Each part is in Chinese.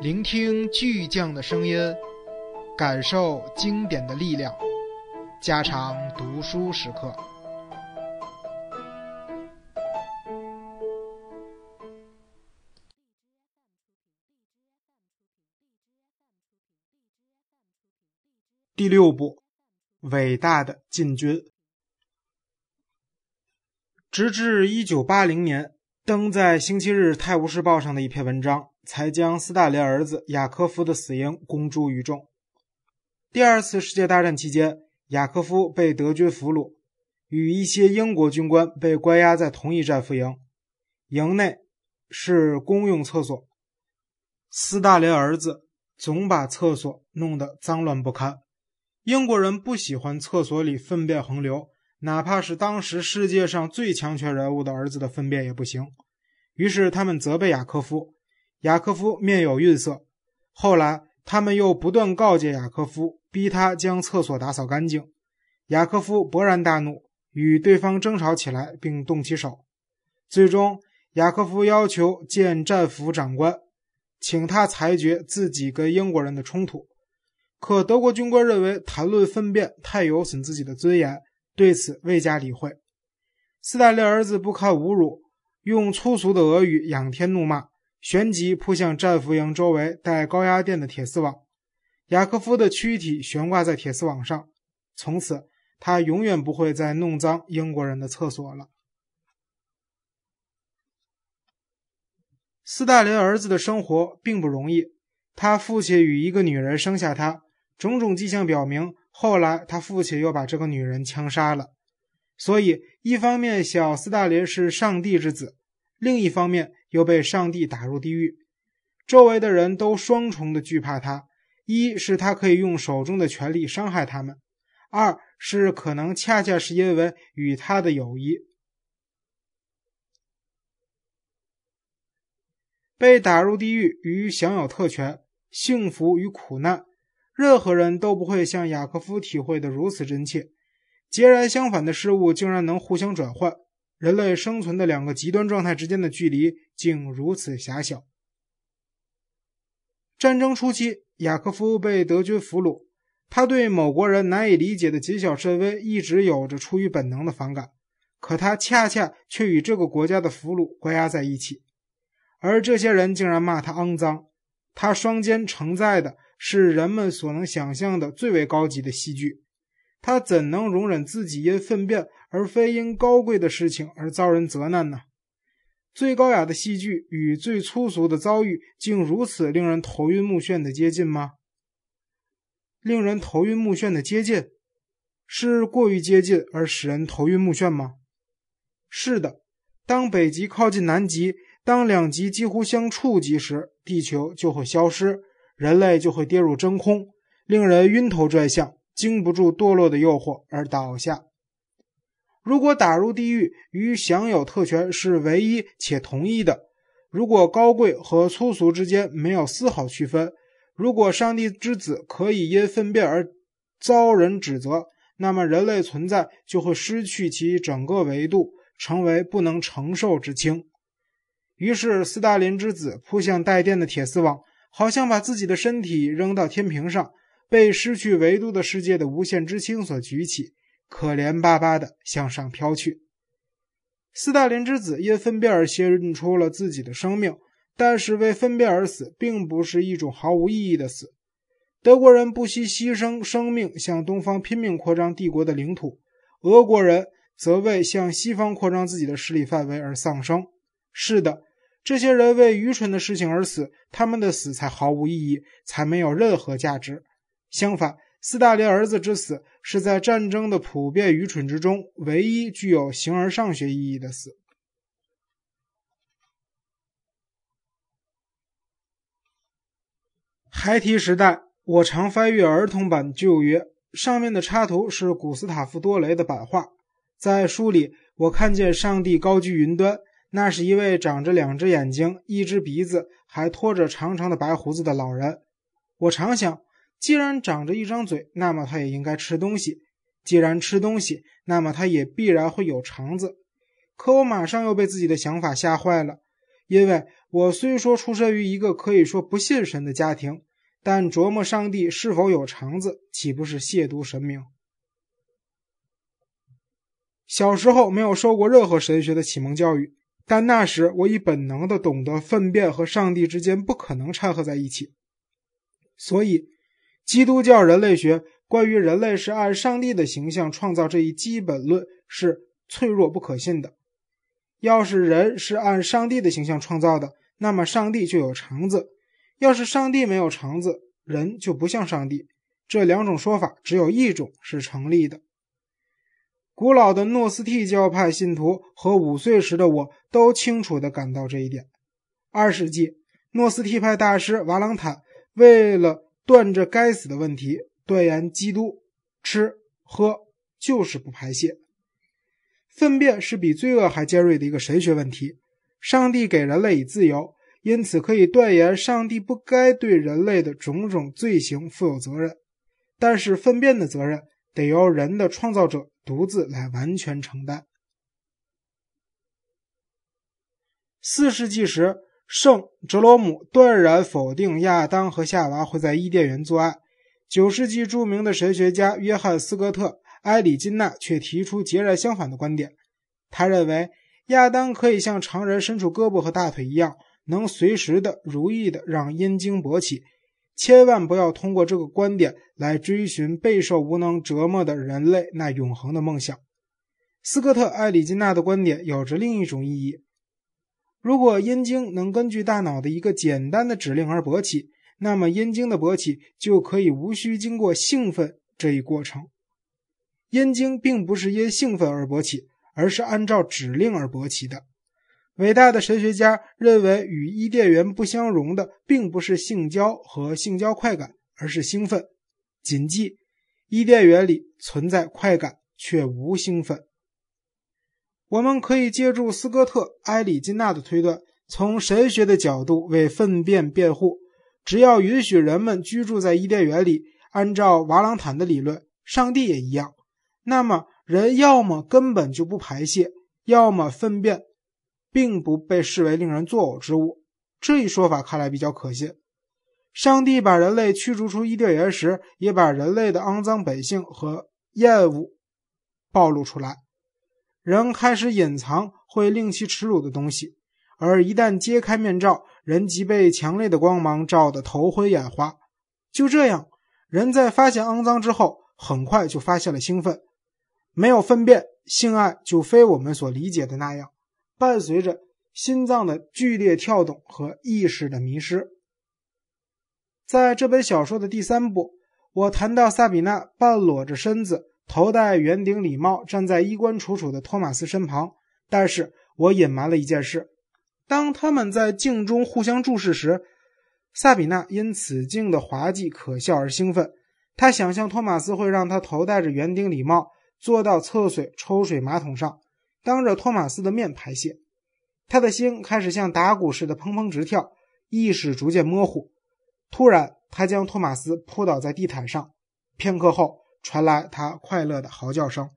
聆听巨匠的声音，感受经典的力量，加长读书时刻。第六部，伟大的进军。直至一九八零年，登在《星期日泰晤士报》上的一篇文章，才将斯大林儿子雅科夫的死因公诸于众。第二次世界大战期间，雅科夫被德军俘虏，与一些英国军官被关押在同一战俘营。营内是公用厕所，斯大林儿子总把厕所弄得脏乱不堪。英国人不喜欢厕所里粪便横流，哪怕是当时世界上最强权人物的儿子的粪便也不行。于是他们责备雅科夫，雅科夫面有愠色。后来他们又不断告诫雅科夫，逼他将厕所打扫干净。雅科夫勃然大怒，与对方争吵起来，并动起手。最终，雅科夫要求见战俘长官，请他裁决自己跟英国人的冲突。可德国军官认为谈论粪便太有损自己的尊严，对此未加理会。斯大林儿子不堪侮辱，用粗俗的俄语仰天怒骂，旋即扑向战俘营周围带高压电的铁丝网。雅科夫的躯体悬挂在铁丝网上，从此他永远不会再弄脏英国人的厕所了。斯大林儿子的生活并不容易，他父亲与一个女人生下他。种种迹象表明，后来他父亲又把这个女人枪杀了。所以，一方面小斯大林是上帝之子，另一方面又被上帝打入地狱。周围的人都双重的惧怕他：一是他可以用手中的权力伤害他们；二是可能恰恰是因为与他的友谊。被打入地狱与享有特权，幸福与苦难。任何人都不会像雅科夫体会的如此真切，截然相反的事物竟然能互相转换，人类生存的两个极端状态之间的距离竟如此狭小。战争初期，雅科夫被德军俘虏，他对某国人难以理解的谨小慎微一直有着出于本能的反感，可他恰恰却与这个国家的俘虏关押在一起，而这些人竟然骂他肮脏，他双肩承载的。是人们所能想象的最为高级的戏剧，他怎能容忍自己因粪便而非因高贵的事情而遭人责难呢？最高雅的戏剧与最粗俗的遭遇，竟如此令人头晕目眩的接近吗？令人头晕目眩的接近，是过于接近而使人头晕目眩吗？是的，当北极靠近南极，当两极几乎相触及时，地球就会消失。人类就会跌入真空，令人晕头转向，经不住堕落的诱惑而倒下。如果打入地狱与享有特权是唯一且同一的，如果高贵和粗俗之间没有丝毫区分，如果上帝之子可以因粪便而遭人指责，那么人类存在就会失去其整个维度，成为不能承受之轻。于是，斯大林之子扑向带电的铁丝网。好像把自己的身体扔到天平上，被失去维度的世界的无限之轻所举起，可怜巴巴地向上飘去。斯大林之子因粪便而献出了自己的生命，但是为粪便而死，并不是一种毫无意义的死。德国人不惜牺牲生命向东方拼命扩张帝国的领土，俄国人则为向西方扩张自己的势力范围而丧生。是的。这些人为愚蠢的事情而死，他们的死才毫无意义，才没有任何价值。相反，斯大林儿子之死是在战争的普遍愚蠢之中唯一具有形而上学意义的死。孩提时代，我常翻阅儿童版旧约，上面的插图是古斯塔夫多雷的版画。在书里，我看见上帝高居云端。那是一位长着两只眼睛、一只鼻子，还拖着长长的白胡子的老人。我常想，既然长着一张嘴，那么他也应该吃东西；既然吃东西，那么他也必然会有肠子。可我马上又被自己的想法吓坏了。因为我虽说出身于一个可以说不信神的家庭，但琢磨上帝是否有肠子，岂不是亵渎神明？小时候没有受过任何神学的启蒙教育，但那时我已本能的懂得粪便和上帝之间不可能掺和在一起，所以基督教人类学关于人类是按上帝的形象创造这一基本论是脆弱不可信的。要是人是按上帝的形象创造的，那么上帝就有肠子；要是上帝没有肠子，人就不像上帝。这两种说法只有一种是成立的。古老的诺斯替教派信徒和五岁时的我都清楚地感到这一点。二世纪，诺斯替派大师瓦朗坦为了断这该死的问题，断言基督吃喝就是不排泄。粪便是比罪恶还尖锐的一个神学问题。上帝给人类以自由，因此可以断言上帝不该对人类的种种罪行负有责任。但是粪便的责任得由人的创造者。独自来完全承担。四世纪时，圣哲罗姆断然否定亚当和夏娃会在伊甸园做爱。九世纪著名的神学家约翰斯科特·埃里金纳却提出截然相反的观点。他认为亚当可以像常人伸出胳膊和大腿一样，能随时的如意的让阴茎勃起。千万不要通过这个观点来追寻备受无能折磨的人类那永恒的梦想。斯科特·埃里金纳的观点有着另一种意义：如果阴茎能根据大脑的一个简单的指令而勃起，那么阴茎的勃起就可以无需经过兴奋这一过程。阴茎并不是因兴奋而勃起，而是按照指令而勃起的。伟大的神学家认为，与伊甸园不相容的，并不是性交和性交快感，而是兴奋。谨记，伊甸园里存在快感，却无兴奋。我们可以借助斯科特·埃里金纳的推断，从神学的角度为粪便辩护。只要允许人们居住在伊甸园里，按照瓦朗坦的理论，上帝也一样，那么人要么根本就不排泄，要么粪便。并不被视为令人作呕之物，这一说法看来比较可信。上帝把人类驱逐出伊甸园时，也把人类的肮脏本性和厌恶暴露出来。人开始隐藏会令其耻辱的东西，而一旦揭开面罩，人即被强烈的光芒照得头昏眼花。就这样，人在发现肮脏之后，很快就发现了兴奋。没有粪便，性爱就非我们所理解的那样。伴随着心脏的剧烈跳动和意识的迷失，在这本小说的第三部，我谈到萨比娜半裸着身子，头戴圆顶礼帽，站在衣冠楚楚的托马斯身旁。但是我隐瞒了一件事：当他们在镜中互相注视时，萨比娜因此镜的滑稽可笑而兴奋。她想象托马斯会让她头戴着圆顶礼帽，坐到厕水抽水马桶上。当着托马斯的面排泄，他的心开始像打鼓似的砰砰直跳，意识逐渐模糊。突然，他将托马斯扑倒在地毯上，片刻后传来他快乐的嚎叫声。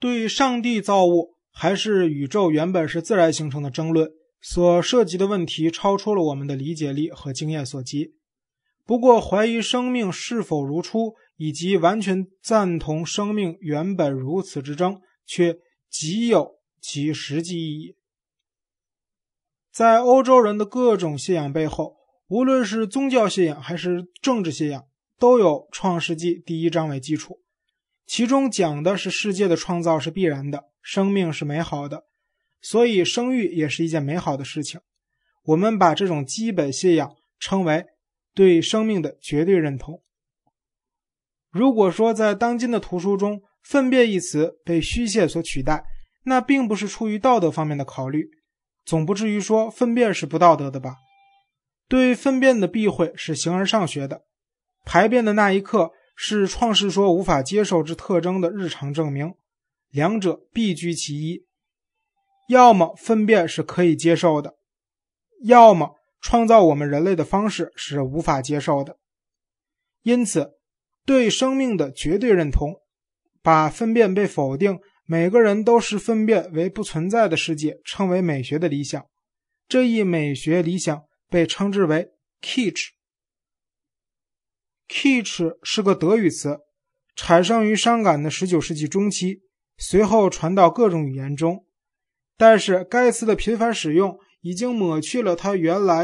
对上帝造物还是宇宙原本是自然形成的争论，所涉及的问题超出了我们的理解力和经验所及。不过，怀疑生命是否如初，以及完全赞同生命原本如此之争，却极有其实际意义。在欧洲人的各种信仰背后，无论是宗教信仰还是政治信仰，都有《创世纪》第一章为基础，其中讲的是世界的创造是必然的，生命是美好的，所以生育也是一件美好的事情。我们把这种基本信仰称为。对生命的绝对认同。如果说在当今的图书中，“粪便”一词被虚线所取代，那并不是出于道德方面的考虑，总不至于说粪便是不道德的吧？对粪便的避讳是形而上学的，排便的那一刻是创世说无法接受之特征的日常证明，两者必居其一。要么粪便是可以接受的，要么。创造我们人类的方式是无法接受的，因此对生命的绝对认同，把粪便被否定每个人都是粪便为不存在的世界，称为美学的理想。这一美学理想被称之为 “kitch”，“kitch” 是个德语词，产生于伤感的十九世纪中期，随后传到各种语言中。但是该词的频繁使用已经抹去了它原来